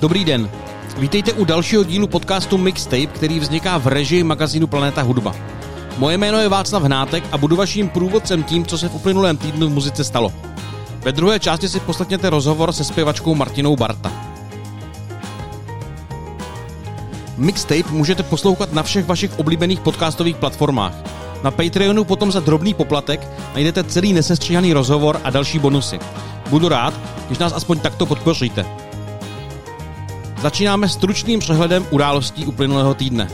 Dobrý den. Vítejte u dalšího dílu podcastu Mixtape, který vzniká v režii magazínu Planeta Hudba. Moje jméno je Václav Hnátek a budu vaším průvodcem tím, co se v uplynulém týdnu v muzice stalo. Ve druhé části si poslechněte rozhovor se zpěvačkou Martinou Barta. Mixtape můžete poslouchat na všech vašich oblíbených podcastových platformách. Na Patreonu potom za drobný poplatek najdete celý nesestříhaný rozhovor a další bonusy. Budu rád, když nás aspoň takto podpoříte. Začínáme stručným přehledem událostí uplynulého týdne.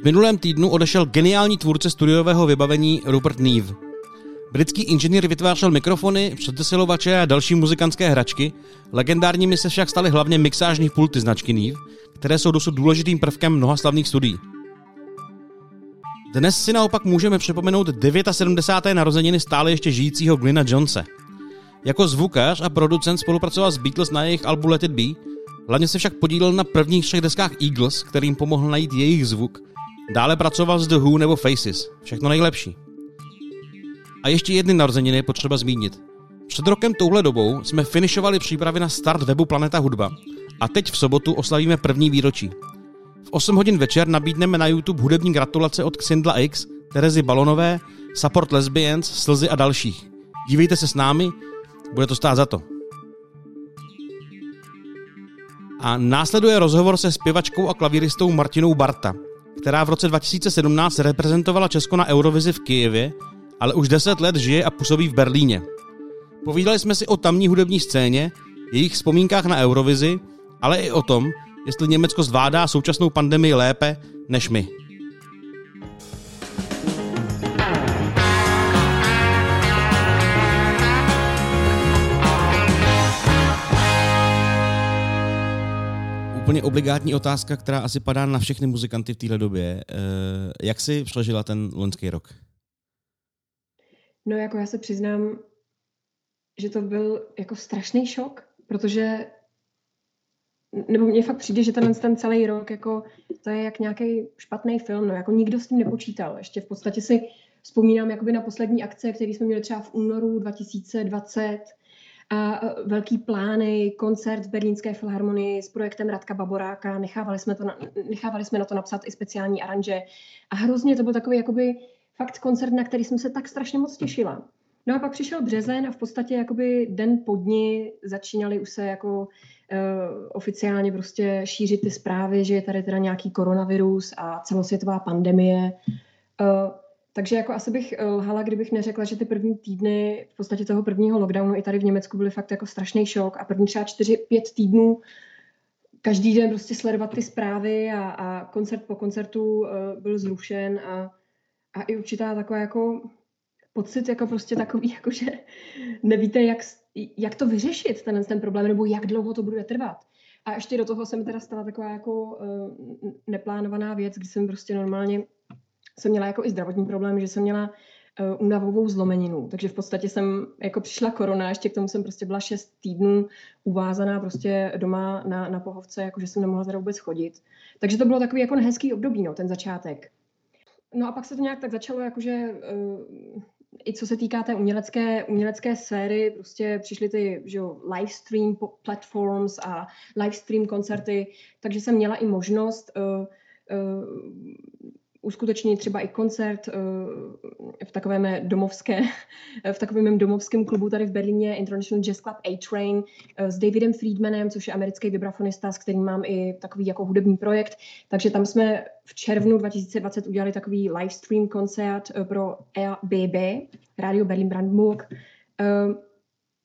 V minulém týdnu odešel geniální tvůrce studiového vybavení Rupert Neve. Britský inženýr vytvářel mikrofony, předesilovače a další muzikantské hračky, legendárními se však staly hlavně mixážní pulty značky Neve, které jsou dosud důležitým prvkem mnoha slavných studií. Dnes si naopak můžeme připomenout 79. narozeniny stále ještě žijícího Glina Jonese. Jako zvukař a producent spolupracoval s Beatles na jejich albu Let It Be, hlavně se však podílel na prvních třech deskách Eagles, kterým pomohl najít jejich zvuk. Dále pracoval s The Who nebo Faces. Všechno nejlepší. A ještě jedny narozeniny je potřeba zmínit. Před rokem touhle dobou jsme finišovali přípravy na start webu Planeta Hudba a teď v sobotu oslavíme první výročí. V 8 hodin večer nabídneme na YouTube hudební gratulace od Xindla X, Terezy Balonové, Support Lesbians, Slzy a dalších. Dívejte se s námi, bude to stát za to. A následuje rozhovor se zpěvačkou a klavíristou Martinou Barta, která v roce 2017 reprezentovala Česko na Eurovizi v Kijevě, ale už 10 let žije a působí v Berlíně. Povídali jsme si o tamní hudební scéně, jejich vzpomínkách na Eurovizi, ale i o tom, jestli Německo zvládá současnou pandemii lépe než my. Úplně obligátní otázka, která asi padá na všechny muzikanty v téhle době. Eh, jak si přežila ten loňský rok? No jako já se přiznám, že to byl jako strašný šok, protože nebo mně fakt přijde, že ten, ten celý rok, jako, to je jak nějaký špatný film, no, jako nikdo s tím nepočítal. Ještě v podstatě si vzpomínám jakoby na poslední akce, které jsme měli třeba v únoru 2020, a velký plány, koncert v Berlínské filharmonii s projektem Radka Baboráka, nechávali jsme, to na, nechávali jsme na to napsat i speciální aranže a hrozně to byl takový jakoby fakt koncert, na který jsem se tak strašně moc těšila. No a pak přišel březen a v podstatě jakoby den po dni začínaly už se jako oficiálně prostě šířit ty zprávy, že je tady teda nějaký koronavirus a celosvětová pandemie. Uh, takže jako asi bych eh, lhala, kdybych neřekla, že ty první týdny v podstatě toho prvního lockdownu i tady v Německu byly fakt jako strašný šok a první třeba čtyři, pět týdnů každý den prostě sledovat ty zprávy a, a koncert po koncertu byl zrušen a, a i určitá taková jako pocit jako prostě takový, jako že nevíte, jak, jak to vyřešit, ten, ten problém, nebo jak dlouho to bude trvat. A ještě do toho jsem teda stala taková jako uh, neplánovaná věc, kdy jsem prostě normálně jsem měla jako i zdravotní problém, že jsem měla uh, únavovou zlomeninu. Takže v podstatě jsem, jako přišla korona, ještě k tomu jsem prostě byla šest týdnů uvázaná prostě doma na, na pohovce, jakože jsem nemohla teda vůbec chodit. Takže to bylo takový jako nehezký období, no, ten začátek. No a pak se to nějak tak začalo, jakože uh, i co se týká té umělecké, umělecké sféry, prostě přišly ty že jo, live stream platforms a live stream koncerty, takže jsem měla i možnost uh, uh, uskutečnit třeba i koncert uh, v takovém domovské, v takovém domovském klubu tady v Berlíně, International Jazz Club A-Train, uh, s Davidem Friedmanem, což je americký vibrafonista, s kterým mám i takový jako hudební projekt. Takže tam jsme v červnu 2020 udělali takový live stream koncert uh, pro RBB, Radio Berlin Brandenburg.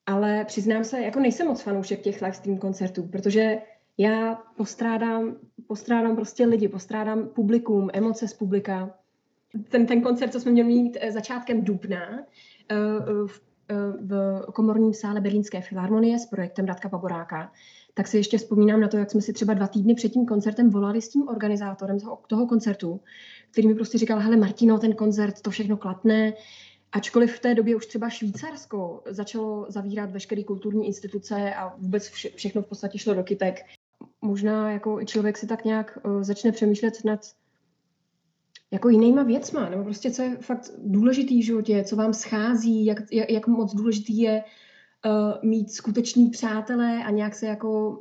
Ale přiznám se, jako nejsem moc fanoušek těch live stream koncertů, protože já postrádám, postrádám prostě lidi, postrádám publikum, emoce z publika. Ten, ten koncert, co jsme měli mít eh, začátkem dubna eh, v, eh, v komorním sále Berlínské filharmonie s projektem Radka Paboráka, tak si ještě vzpomínám na to, jak jsme si třeba dva týdny před tím koncertem volali s tím organizátorem toho, koncertu, který mi prostě říkal, hele Martino, ten koncert, to všechno klapne, Ačkoliv v té době už třeba Švýcarsko začalo zavírat veškeré kulturní instituce a vůbec vše, všechno v podstatě šlo do kytek, možná jako i člověk si tak nějak uh, začne přemýšlet nad jako jinýma věcma, nebo prostě co je fakt důležitý v životě, co vám schází, jak, jak, jak moc důležitý je uh, mít skutečný přátelé a nějak se jako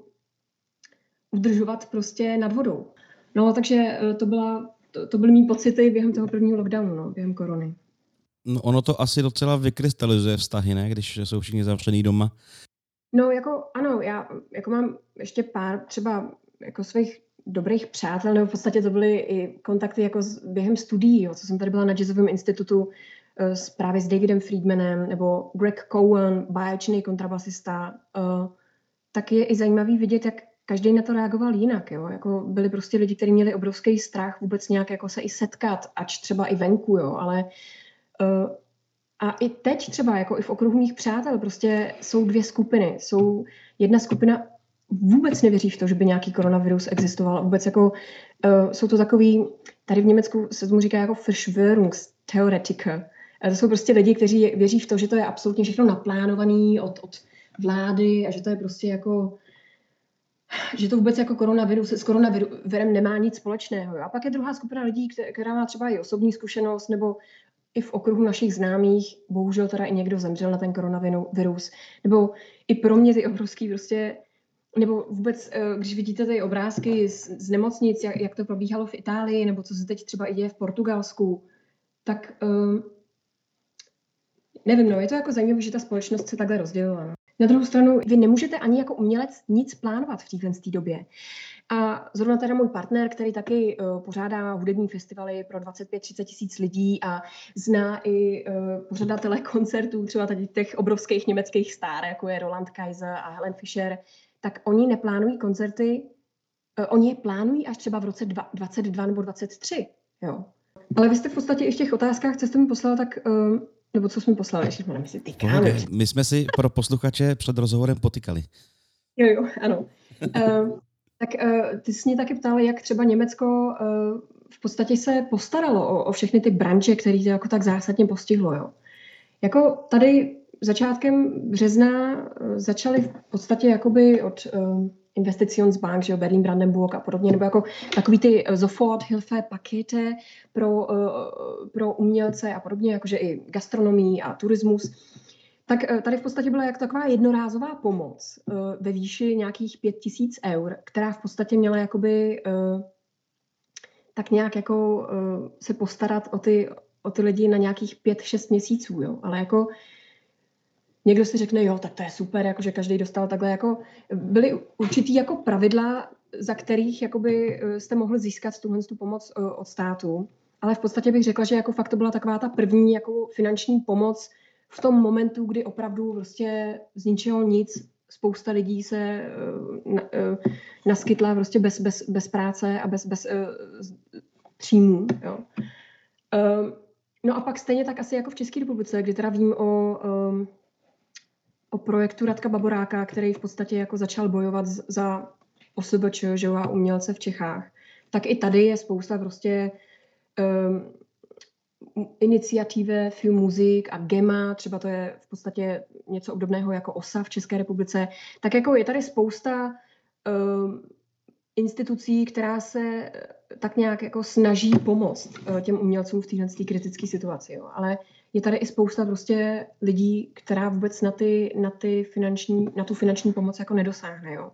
udržovat prostě nad vodou. No, takže uh, to, byla, to, to byly mý pocity během toho prvního lockdownu, no, během korony. No, ono to asi docela vykrystalizuje vztahy, ne? Když jsou všichni zavřený doma. No, jako ano, já jako mám ještě pár třeba jako svých dobrých přátel, nebo v podstatě to byly i kontakty jako z, během studií, jo, co jsem tady byla na Jazzovém institutu uh, s, právě s Davidem Friedmanem, nebo Greg Cohen, báječný kontrabasista, uh, tak je i zajímavý vidět, jak každý na to reagoval jinak. Jo? Jako byli prostě lidi, kteří měli obrovský strach vůbec nějak jako se i setkat, ač třeba i venku, jo? ale uh, a i teď třeba, jako i v okruhu mých přátel, prostě jsou dvě skupiny. Jsou jedna skupina vůbec nevěří v to, že by nějaký koronavirus existoval. Vůbec jako, uh, jsou to takový, tady v Německu se tomu říká jako Verschwörungstheoretiker. To jsou prostě lidi, kteří věří v to, že to je absolutně všechno naplánovaný od, od vlády a že to je prostě jako že to vůbec jako koronavirus s koronavirem nemá nic společného. A pak je druhá skupina lidí, která má třeba i osobní zkušenost nebo i v okruhu našich známých, bohužel teda i někdo zemřel na ten koronavirus. Nebo i pro mě ty obrovský prostě nebo vůbec, eh, když vidíte ty obrázky z, z nemocnic, jak, jak to probíhalo v Itálii, nebo co se teď třeba i děje v Portugalsku, tak um, nevím, no, je to jako zajímavé, že ta společnost se takhle rozdělila. No. Na druhou stranu, vy nemůžete ani jako umělec nic plánovat v téhle době. A zrovna teda můj partner, který taky uh, pořádá hudební festivaly pro 25-30 tisíc lidí a zná i uh, pořadatele koncertů, třeba tady těch obrovských německých star, jako je Roland Kaiser a Helen Fischer, tak oni neplánují koncerty, uh, oni je plánují až třeba v roce 22 nebo 23. Jo. Ale vy jste v podstatě i v těch otázkách, co jste mi poslal, tak uh, nebo co jsme mi poslali, ještě my si tykáme. My jsme si pro posluchače před rozhovorem potykali. Jo, jo, ano. Uh, tak uh, ty jsi mě taky ptal, jak třeba Německo uh, v podstatě se postaralo o, o všechny ty branže, které to jako tak zásadně postihlo. Jo. Jako tady začátkem března uh, začaly v podstatě jakoby od Investitionsbank, že jo, Berlin Brandenburg a podobně, nebo jako takový ty Hilfe pakete pro, pro umělce a podobně, jakože i gastronomii a turismus tak eh, tady v podstatě byla jak taková jednorázová pomoc eh, ve výši nějakých pět tisíc eur, která v podstatě měla jakoby eh, tak nějak jako se postarat o ty, o ty lidi na nějakých pět, šest měsíců, jo. Ale jako někdo si řekne, jo, tak to je super, jako že každý dostal takhle, jako byly určitý jako pravidla, za kterých jakoby jste mohli získat tuhle tu pomoc od státu. Ale v podstatě bych řekla, že jako fakt to byla taková ta první jako finanční pomoc, v tom momentu, kdy opravdu prostě z ničeho nic spousta lidí se uh, uh, naskytla prostě bez, bez, bez práce a bez, bez uh, příjmů. Jo. Uh, no a pak stejně tak asi jako v České republice, kdy teda vím o, um, o projektu Radka Baboráka, který v podstatě jako začal bojovat za OSBČ, že a umělce v Čechách, tak i tady je spousta prostě um, iniciative Film Music a GEMA, třeba to je v podstatě něco obdobného jako OSA v České republice, tak jako je tady spousta uh, institucí, která se eh, tak nějak jako snaží pomoct uh, těm umělcům v téhle kritické situaci. Jo. Ale je tady i spousta prostě lidí, která vůbec na, ty, na, ty finanční, na tu finanční pomoc jako nedosáhne. Jo.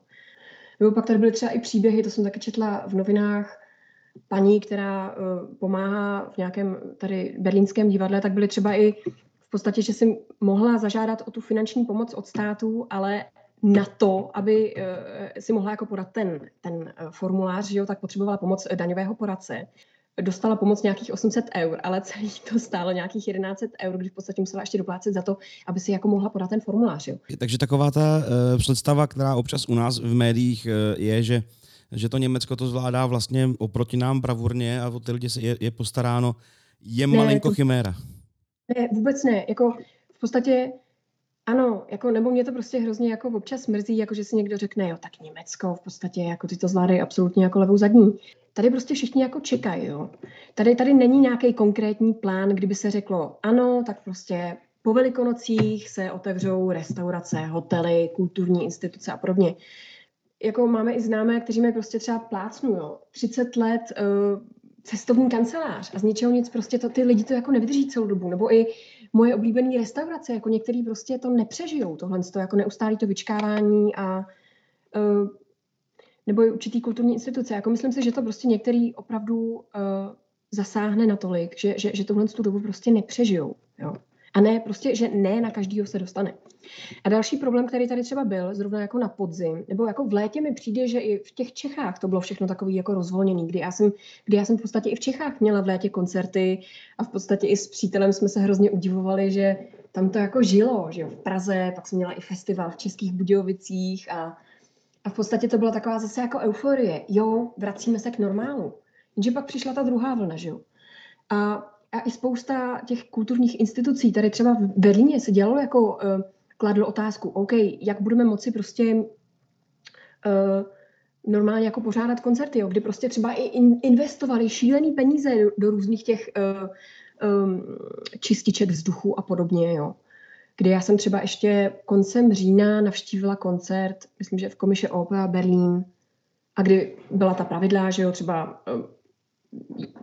Nebo pak tady byly třeba i příběhy, to jsem taky četla v novinách, paní, která uh, pomáhá v nějakém tady berlínském divadle, tak byly třeba i v podstatě, že si mohla zažádat o tu finanční pomoc od státu, ale na to, aby uh, si mohla jako podat ten, ten uh, formulář, že jo, tak potřebovala pomoc daňového poradce. Dostala pomoc nějakých 800 eur, ale celý to stálo nějakých 1100 eur, když v podstatě musela ještě doplácet za to, aby si jako mohla podat ten formulář. Jo. Takže taková ta uh, představa, která občas u nás v médiích uh, je, že že to Německo to zvládá vlastně oproti nám bravurně a o ty lidi je, je postaráno, je ne, malinko to, chiméra. Ne, vůbec ne. Jako v podstatě ano, jako, nebo mě to prostě hrozně jako občas mrzí, jako že si někdo řekne, jo, tak Německo v podstatě, jako ty to zvládají absolutně jako levou zadní. Tady prostě všichni jako čekají, jo. Tady, tady není nějaký konkrétní plán, kdyby se řeklo, ano, tak prostě po velikonocích se otevřou restaurace, hotely, kulturní instituce a podobně jako máme i známé, kteří mají prostě třeba plácnu, jo. 30 let uh, cestovní kancelář a z ničeho nic prostě to, ty lidi to jako nevydrží celou dobu. Nebo i moje oblíbené restaurace, jako některý prostě to nepřežijou, tohle to jako neustálý to vyčkávání a uh, nebo i určitý kulturní instituce. Jako myslím si, že to prostě některý opravdu uh, zasáhne natolik, že, že, že tohle tu dobu prostě nepřežijou. Jo. A ne, prostě, že ne na každýho se dostane. A další problém, který tady třeba byl, zrovna jako na podzim, nebo jako v létě mi přijde, že i v těch Čechách to bylo všechno takový jako rozvolněný, kdy já jsem, kdy já jsem v podstatě i v Čechách měla v létě koncerty a v podstatě i s přítelem jsme se hrozně udivovali, že tam to jako žilo, že jo, v Praze, pak jsem měla i festival v Českých Budějovicích a, a v podstatě to byla taková zase jako euforie. Jo, vracíme se k normálu. Jenže pak přišla ta druhá vlna, že jo. A a i spousta těch kulturních institucí, tady třeba v Berlíně se dělalo jako, uh, kladlo otázku, OK, jak budeme moci prostě uh, normálně jako pořádat koncerty, jo, kdy prostě třeba i in, investovali šílený peníze do, do různých těch uh, um, čističek vzduchu a podobně, jo. Kdy já jsem třeba ještě koncem října navštívila koncert, myslím, že v Komiše Opera Berlín, a kdy byla ta pravidla, že jo, třeba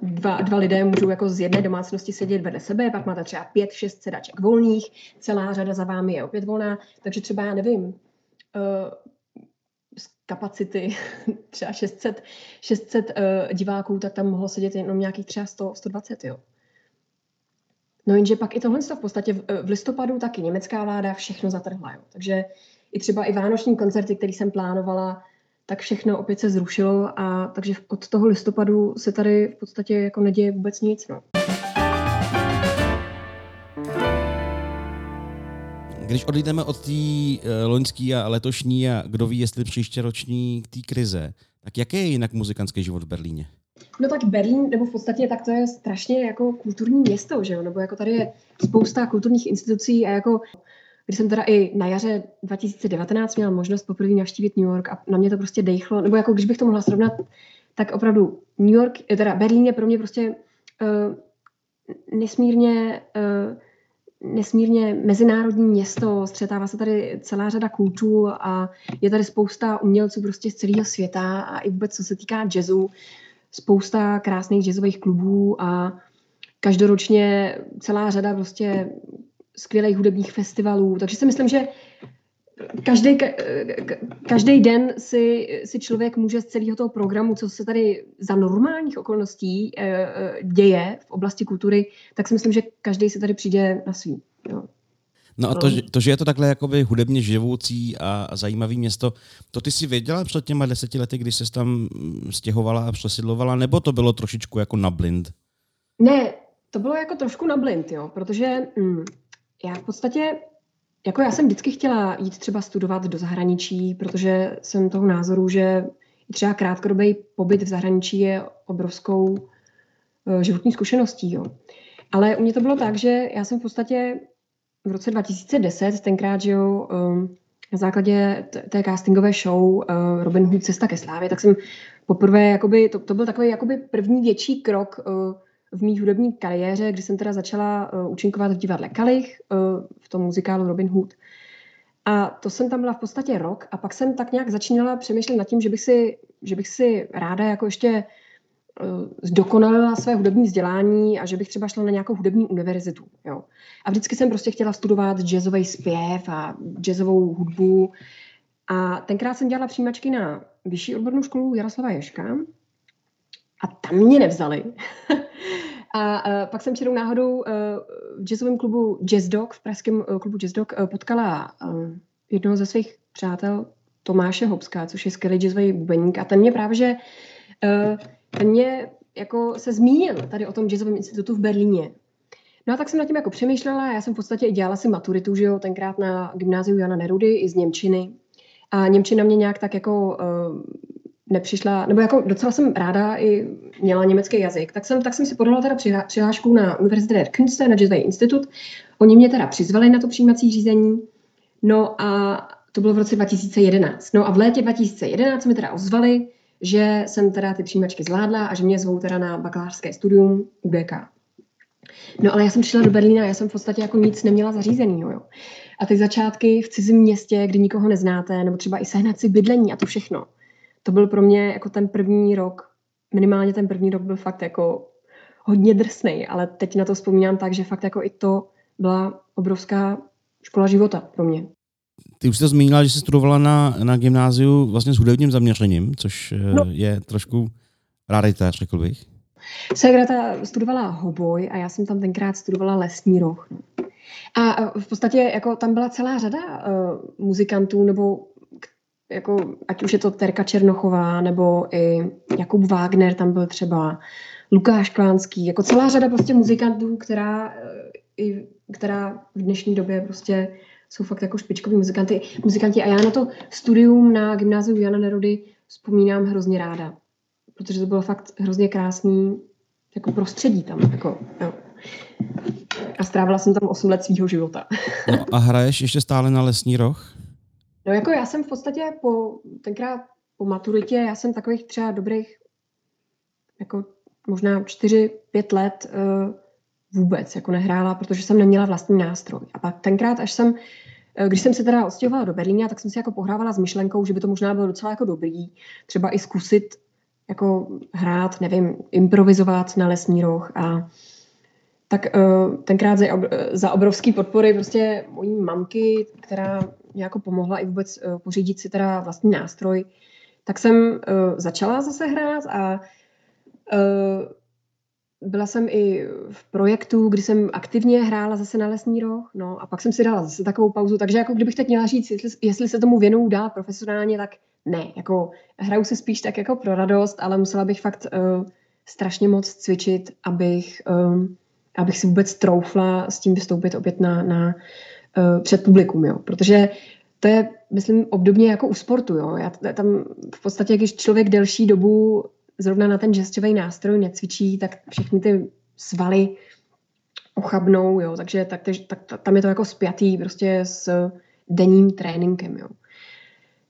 dva, dva lidé můžou jako z jedné domácnosti sedět vedle sebe, pak máte třeba pět, šest sedaček volných, celá řada za vámi je opět volná, takže třeba já nevím, uh, z kapacity třeba 600, 600 uh, diváků, tak tam mohlo sedět jenom nějakých třeba 100, 120, jo. No jenže pak i tohle v podstatě v, v listopadu taky německá vláda všechno zatrhla, jo. Takže i třeba i vánoční koncerty, které jsem plánovala, tak všechno opět se zrušilo a takže od toho listopadu se tady v podstatě jako neděje vůbec nic. No. Když odjdeme od té uh, loňské a letošní a kdo ví, jestli příště roční k té krize, tak jaký je jinak muzikantský život v Berlíně? No tak Berlín, nebo v podstatě tak to je strašně jako kulturní město, že jo? Nebo jako tady je spousta kulturních institucí a jako když jsem teda i na jaře 2019 měla možnost poprvé navštívit New York a na mě to prostě dejchlo, nebo jako když bych to mohla srovnat, tak opravdu New York, eh, teda Berlín je pro mě prostě uh, nesmírně uh, nesmírně mezinárodní město, střetává se tady celá řada kultur a je tady spousta umělců prostě z celého světa a i vůbec co se týká jazzu, spousta krásných jazzových klubů a každoročně celá řada prostě skvělých hudebních festivalů. Takže si myslím, že každý, každý den si, si člověk může z celého toho programu, co se tady za normálních okolností eh, eh, děje v oblasti kultury, tak si myslím, že každý se tady přijde na svý. Jo. No a to, to, že je to takhle jakoby hudebně živoucí a zajímavý město, to ty si věděla před těma deseti lety, když se tam stěhovala a přesidlovala, nebo to bylo trošičku jako na blind? Ne, to bylo jako trošku na blind, jo, protože mm, já v podstatě, jako já jsem vždycky chtěla jít třeba studovat do zahraničí, protože jsem toho názoru, že třeba krátkodobý pobyt v zahraničí je obrovskou uh, životní zkušeností. Jo. Ale u mě to bylo tak, že já jsem v podstatě v roce 2010, tenkrát, že jo, um, na základě té castingové show uh, Robin Hood Cesta ke slávě, tak jsem poprvé, jakoby, to, to byl takový jakoby první větší krok uh, v mý hudební kariéře, kdy jsem teda začala uh, účinkovat v divadle Kalich, uh, v tom muzikálu Robin Hood. A to jsem tam byla v podstatě rok a pak jsem tak nějak začínala přemýšlet nad tím, že bych si, že bych si ráda jako ještě uh, zdokonalila své hudební vzdělání a že bych třeba šla na nějakou hudební univerzitu. Jo. A vždycky jsem prostě chtěla studovat jazzový zpěv a jazzovou hudbu. A tenkrát jsem dělala přijímačky na vyšší odbornou školu Jaroslava Ješka, a tam mě nevzali. a, a pak jsem čirou náhodou uh, v jazzovém klubu Jazz Dog, v pražském uh, klubu Jazz Dog, uh, potkala jednoho ze svých přátel, Tomáše Hobská, což je skvělý jazzový bubeník. A ten mě právě, že ten mě jako se zmínil tady o tom jazzovém institutu v Berlíně. No a tak jsem nad tím jako přemýšlela, já jsem v podstatě i dělala si maturitu, že jo, tenkrát na gymnáziu Jana Nerudy i z Němčiny. A Němčina mě nějak tak jako nepřišla, nebo jako docela jsem ráda i měla německý jazyk, tak jsem, tak jsem si podala teda přihlášku na Univerzitě der Künste, na Jazzový institut. Oni mě teda přizvali na to přijímací řízení, no a to bylo v roce 2011. No a v létě 2011 mi teda ozvali, že jsem teda ty přijímačky zvládla a že mě zvou teda na bakalářské studium UBK. No ale já jsem přišla do Berlína, já jsem v podstatě jako nic neměla zařízený, jo. A ty začátky v cizím městě, kdy nikoho neznáte, nebo třeba i sehnat si bydlení a to všechno to byl pro mě jako ten první rok minimálně ten první rok byl fakt jako hodně drsný, ale teď na to vzpomínám tak, že fakt jako i to byla obrovská škola života pro mě. Ty už jsi zmínila, že jsi studovala na, na gymnáziu vlastně s hudebním zaměřením, což eh, no. je trošku rarita, řekl bych. Segra ta studovala hoboj a já jsem tam tenkrát studovala lesní roh. A v podstatě jako tam byla celá řada uh, muzikantů, nebo jako, ať už je to Terka Černochová, nebo i Jakub Wagner tam byl třeba, Lukáš Klánský, jako celá řada prostě muzikantů, která, eh, i, která v dnešní době prostě jsou fakt jako špičkoví muzikanty, muzikanti. A já na to studium na gymnáziu Jana Nerody vzpomínám hrozně ráda, protože to bylo fakt hrozně krásný jako prostředí tam. Jako, jo. A strávila jsem tam 8 let svého života. No a hraješ ještě stále na lesní roh? No jako já jsem v podstatě po, tenkrát po maturitě, já jsem takových třeba dobrých jako možná 4-5 let uh, vůbec jako nehrála, protože jsem neměla vlastní nástroj. A pak tenkrát, až jsem, uh, když jsem se teda odstěhovala do Berlína, tak jsem si jako pohrávala s myšlenkou, že by to možná bylo docela jako dobrý, třeba i zkusit jako hrát, nevím, improvizovat na lesní roh a tak uh, tenkrát za, za obrovský podpory prostě mojí mamky, která mě jako pomohla i vůbec uh, pořídit si teda vlastní nástroj, tak jsem uh, začala zase hrát a uh, byla jsem i v projektu, kdy jsem aktivně hrála zase na lesní roh, no a pak jsem si dala zase takovou pauzu, takže jako kdybych teď měla říct, jestli, jestli se tomu věnou dá profesionálně, tak ne, jako hraju se spíš tak jako pro radost, ale musela bych fakt uh, strašně moc cvičit, abych um, abych si vůbec troufla s tím vystoupit opět na, na uh, před publikum, jo. Protože to je, myslím, obdobně jako u sportu, jo. Já tam v podstatě, když člověk delší dobu zrovna na ten jazzový nástroj necvičí, tak všechny ty svaly ochabnou, jo. Takže tak, tak, tam je to jako spjatý prostě s denním tréninkem, jo.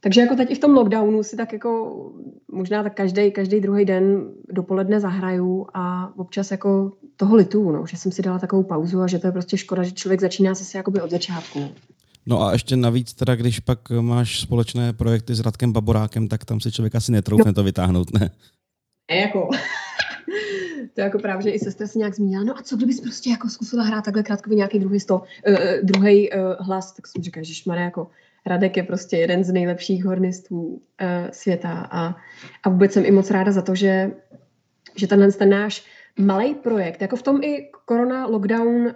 Takže jako teď i v tom lockdownu si tak jako možná tak každý, každý druhý den dopoledne zahraju a občas jako toho litu, no, že jsem si dala takovou pauzu a že to je prostě škoda, že člověk začíná zase jakoby od začátku. No. no a ještě navíc teda, když pak máš společné projekty s Radkem Baborákem, tak tam si člověk asi netroufne no. to vytáhnout, ne? Ne, jako... to jako právě, že i sestra se nějak zmínila, no a co kdybys prostě jako zkusila hrát takhle krátkově nějaký druhý, sto, uh, druhý uh, hlas, tak jsem říkala, že jako Radek je prostě jeden z nejlepších hornistů uh, světa a, a vůbec jsem i moc ráda za to, že, že tenhle ten náš malý projekt, jako v tom i korona, lockdown, uh,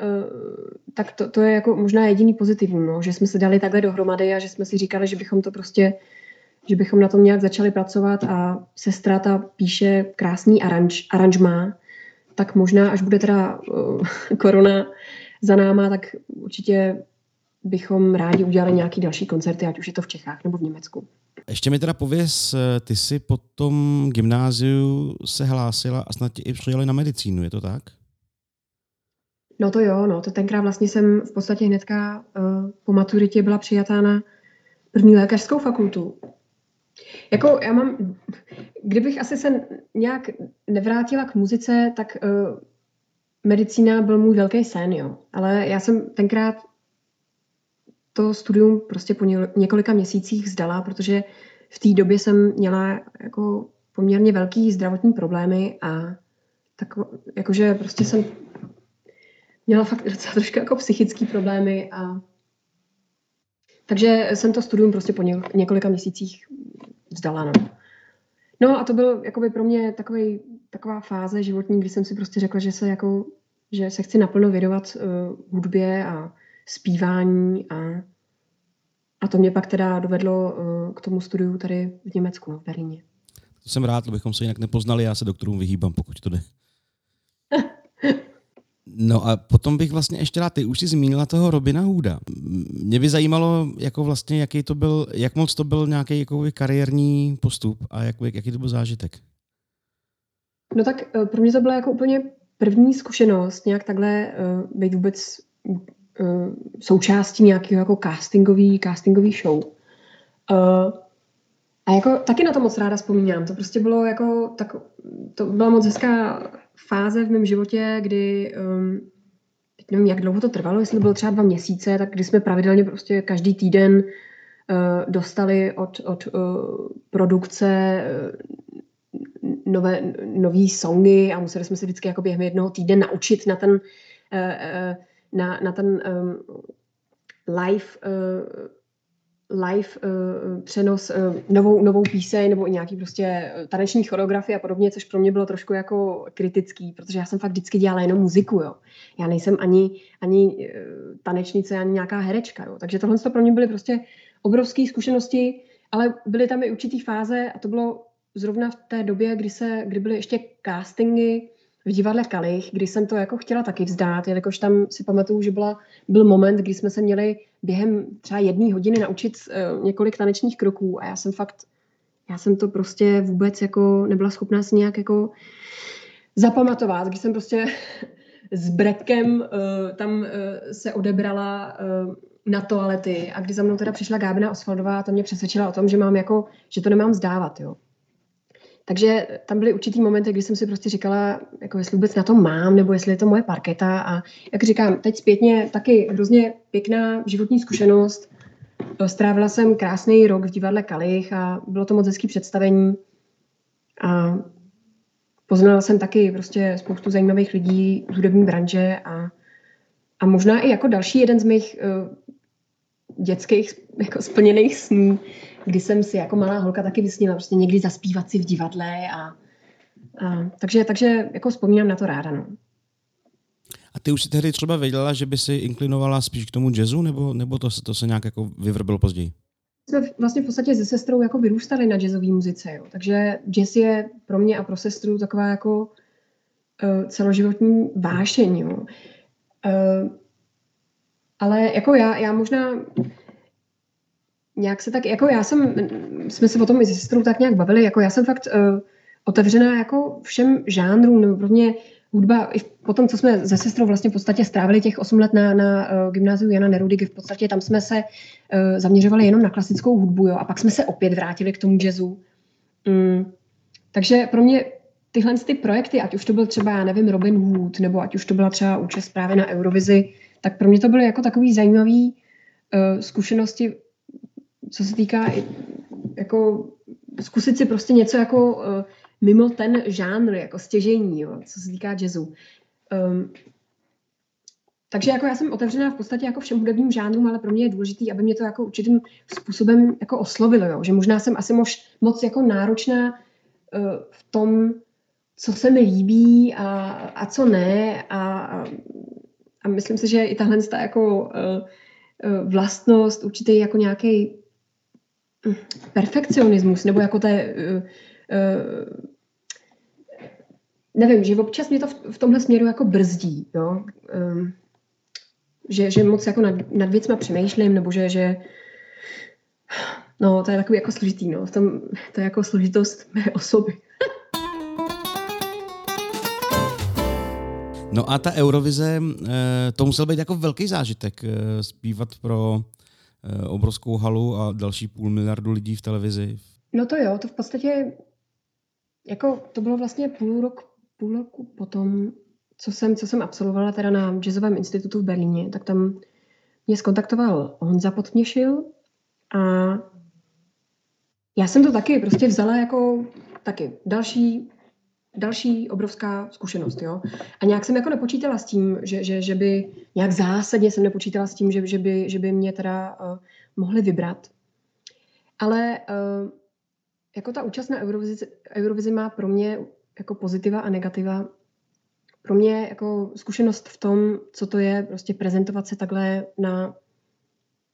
tak to, to je jako možná jediný pozitivum, no, že jsme se dali takhle dohromady a že jsme si říkali, že bychom to prostě, že bychom na tom nějak začali pracovat a sestra ta píše krásný aranž, aranžma, tak možná, až bude teda uh, korona za náma, tak určitě bychom rádi udělali nějaký další koncerty, ať už je to v Čechách nebo v Německu. Ještě mi teda pověz, ty jsi po tom gymnáziu se hlásila a snad ti i přijeli na medicínu, je to tak? No to jo, no to tenkrát vlastně jsem v podstatě hnedka uh, po maturitě byla přijatá na první lékařskou fakultu. Jako já mám, kdybych asi se nějak nevrátila k muzice, tak uh, medicína byl můj velký sen, jo. Ale já jsem tenkrát to studium prostě po několika měsících vzdala, protože v té době jsem měla jako poměrně velký zdravotní problémy a tak jakože prostě jsem měla fakt docela trošku jako psychické problémy a takže jsem to studium prostě po několika měsících vzdala. No. no a to byl jakoby pro mě takový, taková fáze životní, kdy jsem si prostě řekla, že se jako, že se chci naplno věnovat uh, hudbě a zpívání a, a to mě pak teda dovedlo uh, k tomu studiu tady v Německu, no, v Berlíně. To jsem rád, abychom se jinak nepoznali, já se doktorům vyhýbám, pokud to jde. No a potom bych vlastně ještě rád, ty už jsi zmínila toho Robina Hooda. Mě by zajímalo, jako vlastně, jaký to byl, jak moc to byl nějaký jako kariérní postup a jak, jaký to byl zážitek? No tak eh, pro mě to byla jako úplně první zkušenost nějak takhle uh, být vůbec uh, součástí nějakého jako castingový, castingový show. Uh, a jako taky na to moc ráda vzpomínám. To prostě bylo jako, tak, to byla moc hezká fáze v mém životě, kdy um, nevím, jak dlouho to trvalo, jestli bylo třeba dva měsíce, tak kdy jsme pravidelně prostě každý týden uh, dostali od, od uh, produkce uh, nové, nový songy a museli jsme se vždycky jako během jednoho týdne naučit na ten, na, na ten um, live live uh, přenos uh, novou, novou píseň nebo nějaký prostě taneční choreografie a podobně, což pro mě bylo trošku jako kritický, protože já jsem fakt vždycky dělala jenom muziku, jo. Já nejsem ani, ani uh, tanečnice, ani nějaká herečka, jo. Takže tohle to pro mě byly prostě obrovské zkušenosti, ale byly tam i určitý fáze a to bylo zrovna v té době, kdy, se, kdy byly ještě castingy v divadle Kalich, kdy jsem to jako chtěla taky vzdát, jelikož tam si pamatuju, že byla, byl moment, kdy jsme se měli během třeba jedné hodiny naučit uh, několik tanečních kroků a já jsem fakt, já jsem to prostě vůbec jako nebyla schopná si nějak jako zapamatovat, když jsem prostě s brekem uh, tam uh, se odebrala uh, na toalety a když za mnou teda přišla Gábina Osvaldová to mě přesvědčila o tom, že mám jako, že to nemám vzdávat, jo. Takže tam byly určitý momenty, kdy jsem si prostě říkala, jako jestli vůbec na to mám, nebo jestli je to moje parketa. A jak říkám, teď zpětně taky hrozně pěkná životní zkušenost. Strávila jsem krásný rok v divadle Kalich a bylo to moc hezký představení. A poznala jsem taky prostě spoustu zajímavých lidí z hudební branže a, a možná i jako další jeden z mých uh, dětských jako splněných snů kdy jsem si jako malá holka taky vysnila prostě někdy zaspívat si v divadle a, a takže, takže jako vzpomínám na to ráda, no. A ty už si tehdy třeba věděla, že by si inklinovala spíš k tomu jazzu, nebo, nebo to, to se nějak jako vyvrbilo později? Jsme vlastně v podstatě se sestrou jako vyrůstali na jazzové muzice, jo. takže jazz je pro mě a pro sestru taková jako uh, celoživotní vášeň. Jo. Uh, ale jako já, já možná nějak se tak, jako já jsem, jsme se o tom i se sestrou tak nějak bavili, jako já jsem fakt uh, otevřená jako všem žánrům, nebo pro mě hudba, i po tom, co jsme ze sestrou vlastně v podstatě strávili těch 8 let na, na uh, gymnáziu Jana Nerudy, v podstatě tam jsme se uh, zaměřovali jenom na klasickou hudbu, jo, a pak jsme se opět vrátili k tomu jazzu. Mm. Takže pro mě tyhle ty projekty, ať už to byl třeba, já nevím, Robin Hood, nebo ať už to byla třeba účast právě na Eurovizi, tak pro mě to byly jako takový zajímavý uh, zkušenosti co se týká jako zkusit si prostě něco jako uh, mimo ten žánr, jako stěžení, jo, co se týká jazzu. Um, takže jako já jsem otevřená v podstatě jako všem hudebním žánrům, ale pro mě je důležité, aby mě to jako určitým způsobem jako oslovilo, jo. že možná jsem asi mož, moc jako náročná uh, v tom, co se mi líbí a, a co ne a, a, myslím si, že i tahle jako uh, vlastnost, určitý jako nějaký perfekcionismus, nebo jako té, uh, uh, nevím, že občas mě to v, v tomhle směru jako brzdí, jo? Um, že, že moc jako nad, nad věcma přemýšlím, nebo že, že no, to je takový jako složitý, no, v tom, to je jako složitost mé osoby. No a ta Eurovize, to musel být jako velký zážitek zpívat pro Eh, obrovskou halu a další půl miliardu lidí v televizi. No to jo, to v podstatě jako to bylo vlastně půl, rok, půl roku potom, co jsem, co jsem absolvovala teda na Jazzovém institutu v Berlíně, tak tam mě skontaktoval Honza Potměšil a já jsem to taky prostě vzala jako taky další další obrovská zkušenost, jo. A nějak jsem jako nepočítala s tím, že, že, že by, nějak zásadně jsem nepočítala s tím, že, že, by, že by mě teda uh, mohli vybrat. Ale uh, jako ta účast na Eurovizi, Eurovizi má pro mě jako pozitiva a negativa. Pro mě jako zkušenost v tom, co to je prostě prezentovat se takhle na,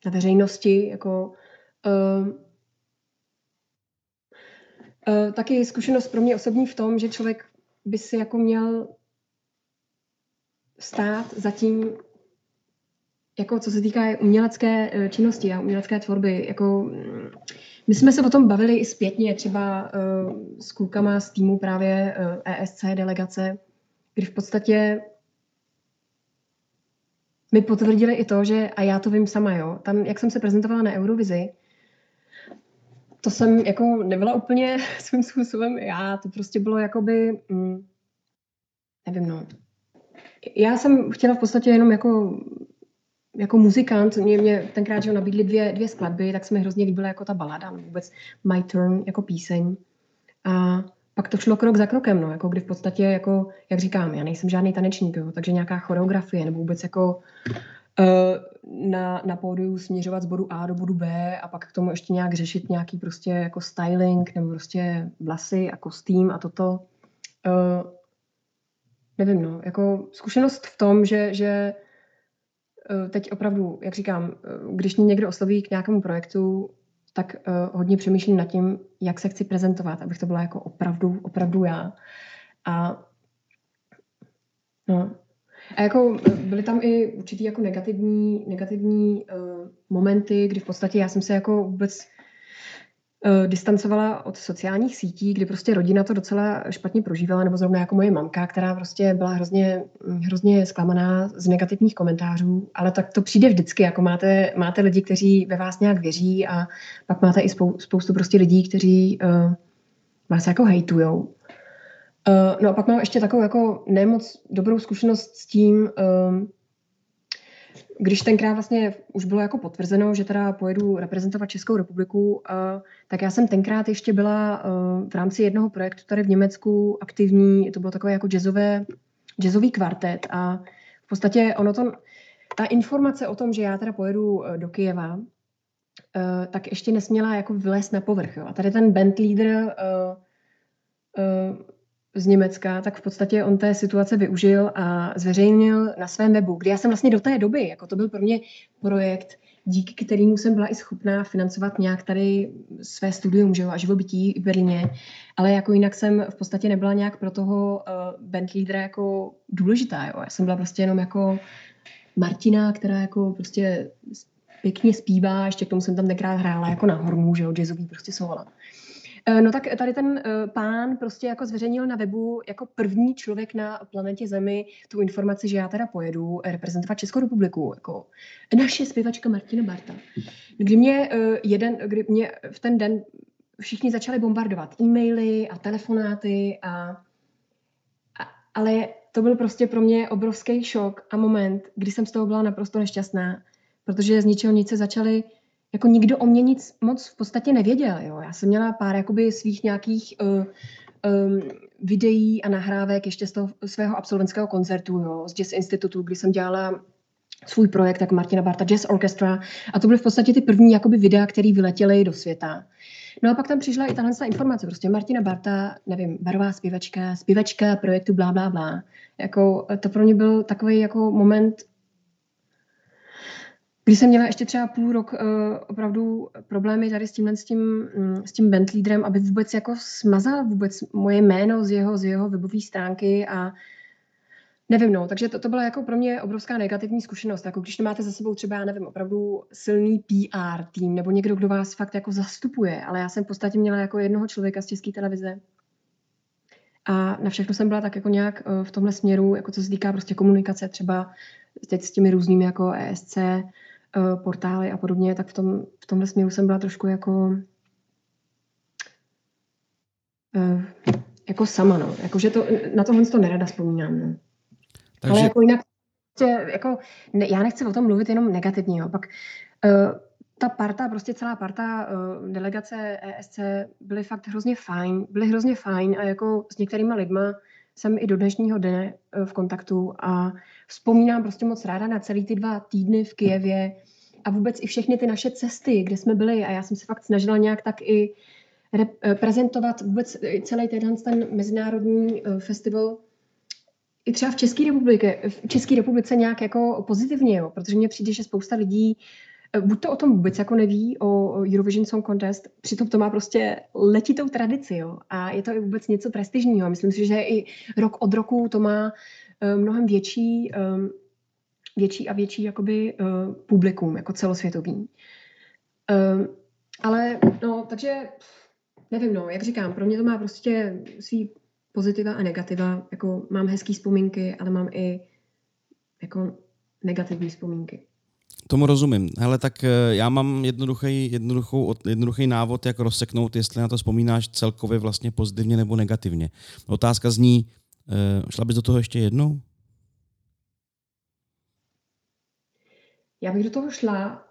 na veřejnosti, jako uh, taky zkušenost pro mě osobní v tom, že člověk by si jako měl stát za tím, jako co se týká umělecké eh, činnosti a umělecké tvorby. Jako, mm, my jsme se o tom bavili i zpětně, třeba uh, s klukama z týmu právě uh, ESC delegace, kdy v podstatě mi potvrdili i to, že, a já to vím sama, jo, tam, jak jsem se prezentovala na Eurovizi, to jsem jako nebyla úplně svým způsobem já, to prostě bylo jakoby, mm, nevím no. Já jsem chtěla v podstatě jenom jako jako muzikant, mě, mě tenkrát že nabídli dvě, dvě skladby, tak se mi hrozně líbila jako ta balada, no vůbec My Turn jako píseň. A pak to šlo krok za krokem, no, jako kdy v podstatě, jako, jak říkám, já nejsem žádný tanečník, jo, takže nějaká choreografie nebo vůbec jako na, na pódiu směřovat z bodu A do bodu B a pak k tomu ještě nějak řešit nějaký prostě jako styling nebo prostě vlasy a kostým a toto. Uh, nevím, no, jako zkušenost v tom, že, že uh, teď opravdu, jak říkám, když mě někdo osloví k nějakému projektu, tak uh, hodně přemýšlím nad tím, jak se chci prezentovat, abych to byla jako opravdu, opravdu já. A no. A jako byly tam i určitý jako negativní, negativní uh, momenty, kdy v podstatě já jsem se jako vůbec uh, distancovala od sociálních sítí, kdy prostě rodina to docela špatně prožívala, nebo zrovna jako moje mamka, která prostě byla hrozně, hrozně zklamaná z negativních komentářů, ale tak to přijde vždycky, jako máte, máte lidi, kteří ve vás nějak věří a pak máte i spou, spoustu prostě lidí, kteří uh, vás jako hejtujou. Uh, no a pak mám ještě takovou jako nemoc dobrou zkušenost s tím, uh, když tenkrát vlastně už bylo jako potvrzeno, že teda pojedu reprezentovat Českou republiku, uh, tak já jsem tenkrát ještě byla uh, v rámci jednoho projektu tady v Německu aktivní, to bylo takové jako jazzové, jazzový kvartet a v podstatě ono to, ta informace o tom, že já teda pojedu uh, do Kijeva, tak ještě nesměla jako vylézt na povrch. Jo. A tady ten band leader z Německa, tak v podstatě on té situace využil a zveřejnil na svém webu, kdy já jsem vlastně do té doby, jako to byl pro mě projekt, díky kterému jsem byla i schopná financovat nějak tady své studium že jo, a živobytí v Berlíně, ale jako jinak jsem v podstatě nebyla nějak pro toho uh, band leadera jako důležitá. Jo. Já jsem byla prostě jenom jako Martina, která jako prostě pěkně zpívá, ještě k tomu jsem tam tenkrát hrála jako na hormu, že jo, jazzový prostě sola. Eh, no tak tady ten uh, pán prostě jako zveřejnil na webu jako první člověk na planetě Zemi tu informaci, že já teda pojedu reprezentovat Českou republiku, jako naše zpěvačka Martina Barta. Kdy mě uh, jeden, kdy mě v ten den všichni začali bombardovat e-maily a telefonáty a, a ale to byl prostě pro mě obrovský šok a moment, kdy jsem z toho byla naprosto nešťastná, protože z ničeho nic se začaly jako nikdo o mě nic moc v podstatě nevěděl. Jo. Já jsem měla pár jakoby svých nějakých uh, um, videí a nahrávek ještě z toho svého absolventského koncertu jo, z Jazz Institutu, kdy jsem dělala svůj projekt, tak Martina Barta Jazz Orchestra a to byly v podstatě ty první jakoby videa, které vyletěly do světa. No a pak tam přišla i tahle informace, prostě Martina Barta, nevím, barová zpěvačka, zpěvačka projektu blá, blá, blá. Jako, to pro mě byl takový jako moment když jsem měla ještě třeba půl rok uh, opravdu problémy tady s tímhle, s tím, um, s tím bandleaderem, aby vůbec jako smazal vůbec moje jméno z jeho, z jeho webové stránky a nevím, no, takže to, to byla jako pro mě obrovská negativní zkušenost, jako když nemáte za sebou třeba, já nevím, opravdu silný PR tým nebo někdo, kdo vás fakt jako zastupuje, ale já jsem v podstatě měla jako jednoho člověka z české televize, a na všechno jsem byla tak jako nějak uh, v tomhle směru, jako co se týká prostě komunikace, třeba teď s těmi různými jako ESC, Eh, portály a podobně, tak v, tom, v tomhle směru jsem byla trošku jako uh, jako sama, no. Jako, že to, na tohle to nerada vzpomínám, no. Takže... Ale jako jinak, jako, ne, já nechci o tom mluvit jenom negativně, jo. Pak uh, ta parta, prostě celá parta uh, delegace ESC byly fakt hrozně fajn, byly hrozně fajn a jako s některýma lidma jsem i do dnešního dne uh, v kontaktu a vzpomínám prostě moc ráda na celý ty dva týdny v Kijevě a vůbec i všechny ty naše cesty, kde jsme byli. A já jsem se fakt snažila nějak tak i eh, prezentovat vůbec celý ten, ten mezinárodní festival i třeba v České republice, v České republice nějak jako pozitivně, jo, protože mně přijde, že spousta lidí eh, buď to o tom vůbec jako neví, o Eurovision Song Contest, přitom to má prostě letitou tradici, jo, a je to i vůbec něco prestižního. Myslím si, že i rok od roku to má mnohem větší, větší a větší jakoby publikum, jako celosvětový. Ale no, takže nevím, no, jak říkám, pro mě to má prostě svý pozitiva a negativa, jako mám hezký vzpomínky, ale mám i jako negativní vzpomínky. Tomu rozumím. Hele, tak eh, já mám jednoduchý, jednoduchou, jednoduchý návod, jak rozseknout, jestli na to vzpomínáš celkově vlastně pozitivně nebo negativně. Otázka zní, Eh, šla bys do toho ještě jednou? Já bych do toho šla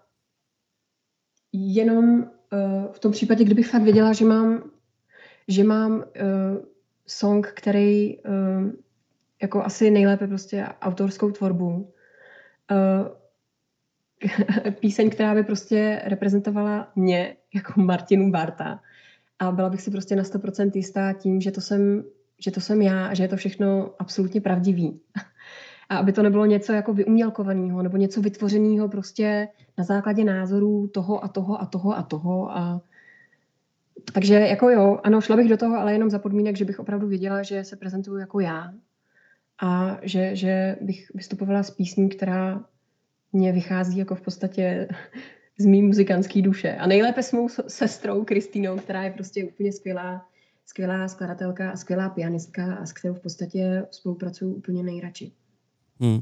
jenom uh, v tom případě, kdybych fakt věděla, že mám, že mám song, který jako asi nejlépe prostě autorskou tvorbu. Píseň, která by prostě reprezentovala mě jako Martinu Barta. A byla bych si prostě na 100% jistá tím, že to jsem, že to jsem já a že je to všechno absolutně pravdivý. A aby to nebylo něco jako vyumělkovaného nebo něco vytvořeného prostě na základě názorů toho a toho a toho a toho. A... Takže jako jo, ano, šla bych do toho, ale jenom za podmínek, že bych opravdu věděla, že se prezentuju jako já a že, že bych vystupovala s písní, která mě vychází jako v podstatě z mý muzikantské duše. A nejlépe s mou sestrou Kristýnou, která je prostě úplně skvělá, skvělá skladatelka a skvělá pianistka a s kterou v podstatě spolupracuju úplně nejradši. Hmm.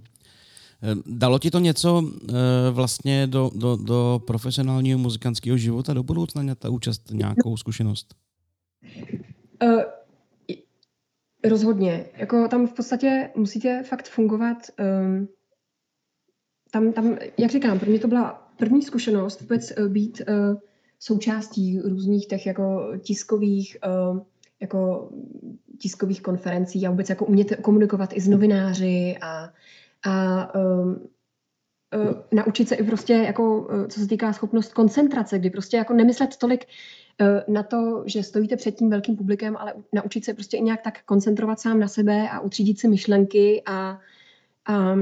Dalo ti to něco eh, vlastně do, do, do profesionálního muzikantského života do budoucna, ta účast, nějakou zkušenost? Uh, rozhodně. Jako tam v podstatě musíte fakt fungovat um, tam, tam, jak říkám, pro mě to byla první zkušenost vůbec eh, být uh, součástí různých těch jako tiskových uh, jako tiskových konferencí a vůbec jako umět komunikovat i s novináři a, a um, uh, naučit se i prostě jako, co se týká schopnost koncentrace, kdy prostě jako nemyslet tolik na to, že stojíte před tím velkým publikem, ale naučit se prostě i nějak tak koncentrovat sám na sebe a utřídit si myšlenky a, a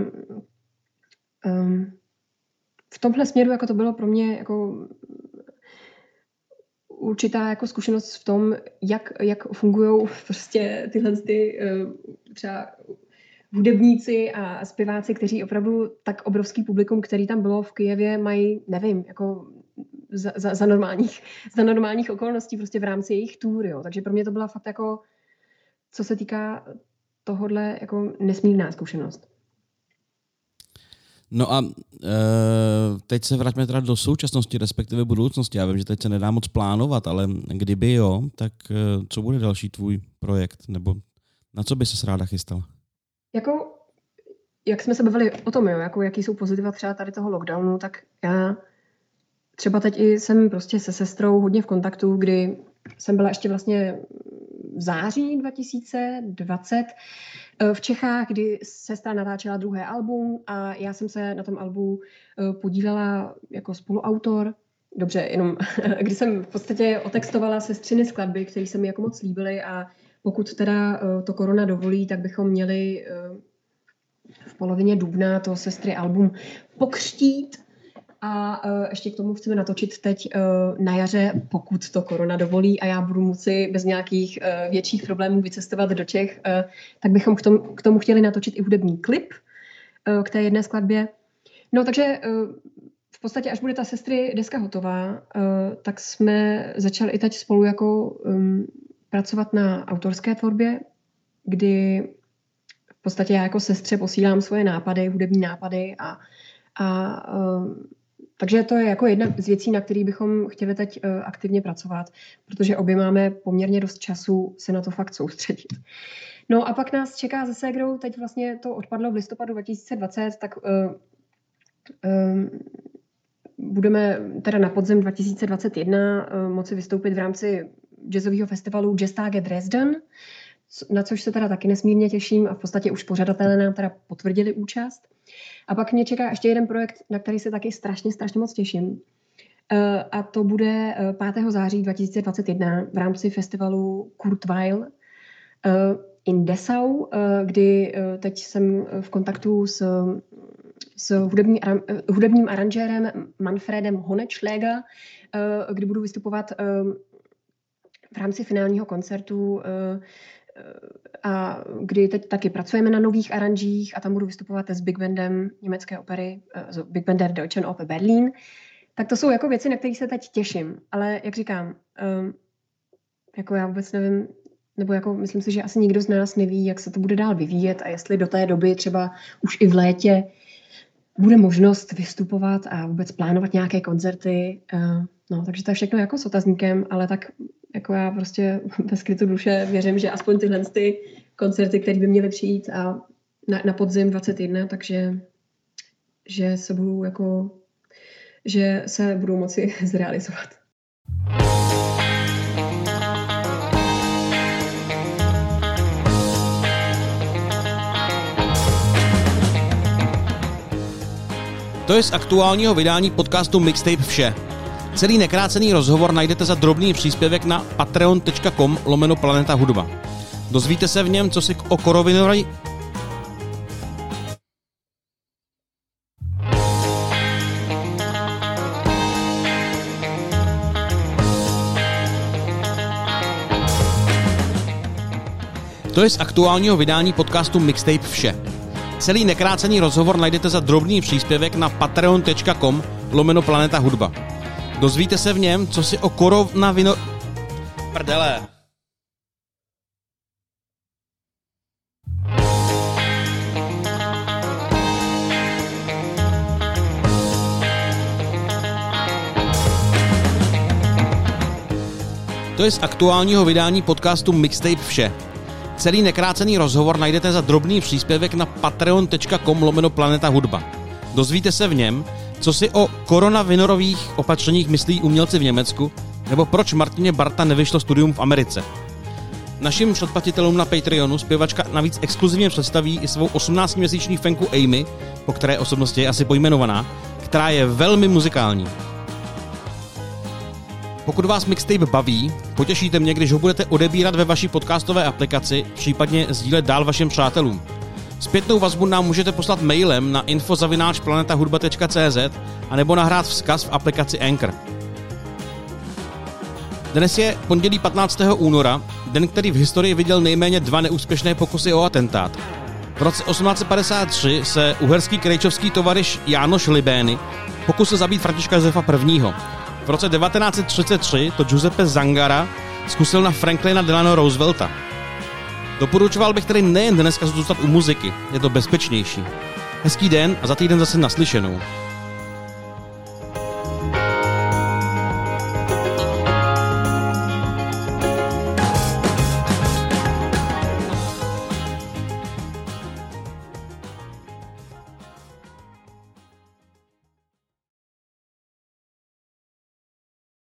um, v tomhle směru jako to bylo pro mě jako určitá jako zkušenost v tom, jak, jak fungují prostě tyhle ty, uh, třeba hudebníci a zpěváci, kteří opravdu tak obrovský publikum, který tam bylo v Kijevě, mají, nevím, jako za, za, za, normálních, za normálních okolností prostě v rámci jejich tour, jo. Takže pro mě to byla fakt jako, co se týká tohodle, jako nesmírná zkušenost. No a e, teď se vraťme teda do současnosti, respektive budoucnosti. Já vím, že teď se nedá moc plánovat, ale kdyby jo, tak e, co bude další tvůj projekt? Nebo na co by se ráda chystala? Jako, jak jsme se bavili o tom, jo, jako jaký jsou pozitiva třeba tady toho lockdownu, tak já třeba teď i jsem prostě se sestrou hodně v kontaktu, kdy jsem byla ještě vlastně září 2020 Eh, v Čechách, kdy sestra natáčela druhé album a já jsem se na tom albu eh, podílela jako spoluautor. Dobře, jenom když jsem v podstatě otextovala sestřiny skladby, které se mi jako moc líbily a pokud teda eh, to korona dovolí, tak bychom měli v polovině dubna to sestry album pokřtít a uh, ještě k tomu chceme natočit teď uh, na jaře, pokud to korona dovolí a já budu moci bez nějakých uh, větších problémů vycestovat do Čech, uh, tak bychom k tomu, k tomu chtěli natočit i hudební klip uh, k té jedné skladbě. No takže uh, v podstatě, až bude ta sestry deska hotová, uh, tak jsme začali i teď spolu jako um, pracovat na autorské tvorbě, kdy v podstatě já jako sestře posílám svoje nápady, hudební nápady a, a uh, takže to je jako jedna z věcí, na které bychom chtěli teď uh, aktivně pracovat, protože obě máme poměrně dost času se na to fakt soustředit. No a pak nás čeká se Segrou, teď vlastně to odpadlo v listopadu 2020, tak uh, um, budeme teda na podzem 2021 uh, moci vystoupit v rámci jazzového festivalu Jazztage Dresden, na což se teda taky nesmírně těším a v podstatě už pořadatelé nám teda potvrdili účast. A pak mě čeká ještě jeden projekt, na který se taky strašně, strašně moc těším. Eh, a to bude 5. Eh, září 2021 v rámci festivalu Kurtweil eh, in Dessau, kdy teď jsem v kontaktu s, s hudební, hudebním aranžérem Manfredem Honetschläger, kdy budu vystupovat v rámci finálního koncertu a kdy teď taky pracujeme na nových aranžích a tam budu vystupovat s Big Bandem německé opery, uh, Big Bander Deutschen Oper Berlin. Tak to jsou jako věci, na které se teď těším. Ale jak říkám, um, jako já vůbec nevím, nebo jako myslím si, že asi nikdo z nás neví, jak se to bude dál vyvíjet a jestli do té doby třeba už i v létě bude možnost vystupovat a vůbec plánovat nějaké koncerty. Uh, no, takže to je všechno jako s otazníkem, ale tak jako já prostě ve skrytu duše věřím, že aspoň tyhle ty koncerty, které by měly přijít a na, na podzim 21, takže že se budou jako, že se budou moci zrealizovat. To je z aktuálního vydání podcastu Mixtape vše. Celý nekrácený rozhovor najdete za drobný příspěvek na patreon.com lomeno Planeta Hudba. Dozvíte se v něm, co si o korovinovi... To je z aktuálního vydání podcastu Mixtape vše. Celý nekrácený rozhovor najdete za drobný příspěvek na patreon.com lomeno Planeta Hudba. Dozvíte se v něm, co si o koronavino... Prdele. To je z aktuálního vydání podcastu Mixtape vše. Celý nekrácený rozhovor najdete za drobný příspěvek na patreon.com lomeno Planeta Hudba. Dozvíte se v něm, co si o koronavinorových opatřeních myslí umělci v Německu, nebo proč Martině Barta nevyšlo studium v Americe. Našim předplatitelům na Patreonu zpěvačka navíc exkluzivně představí i svou 18-měsíční fenku Amy, po které osobnosti je asi pojmenovaná, která je velmi muzikální. Pokud vás mixtape baví, potěšíte mě, když ho budete odebírat ve vaší podcastové aplikaci, případně sdílet dál vašim přátelům. Zpětnou vazbu nám můžete poslat mailem na infozavináčplanetahudba.cz a nebo nahrát vzkaz v aplikaci Anchor. Dnes je pondělí 15. února, den, který v historii viděl nejméně dva neúspěšné pokusy o atentát. V roce 1853 se uherský krejčovský tovariš Jánoš Libény pokusil zabít Františka Josefa I. V roce 1933 to Giuseppe Zangara zkusil na Franklina Delano Roosevelta. Doporučoval bych tedy nejen dneska zůstat u muziky, je to bezpečnější. Hezký den a za týden zase naslyšenou.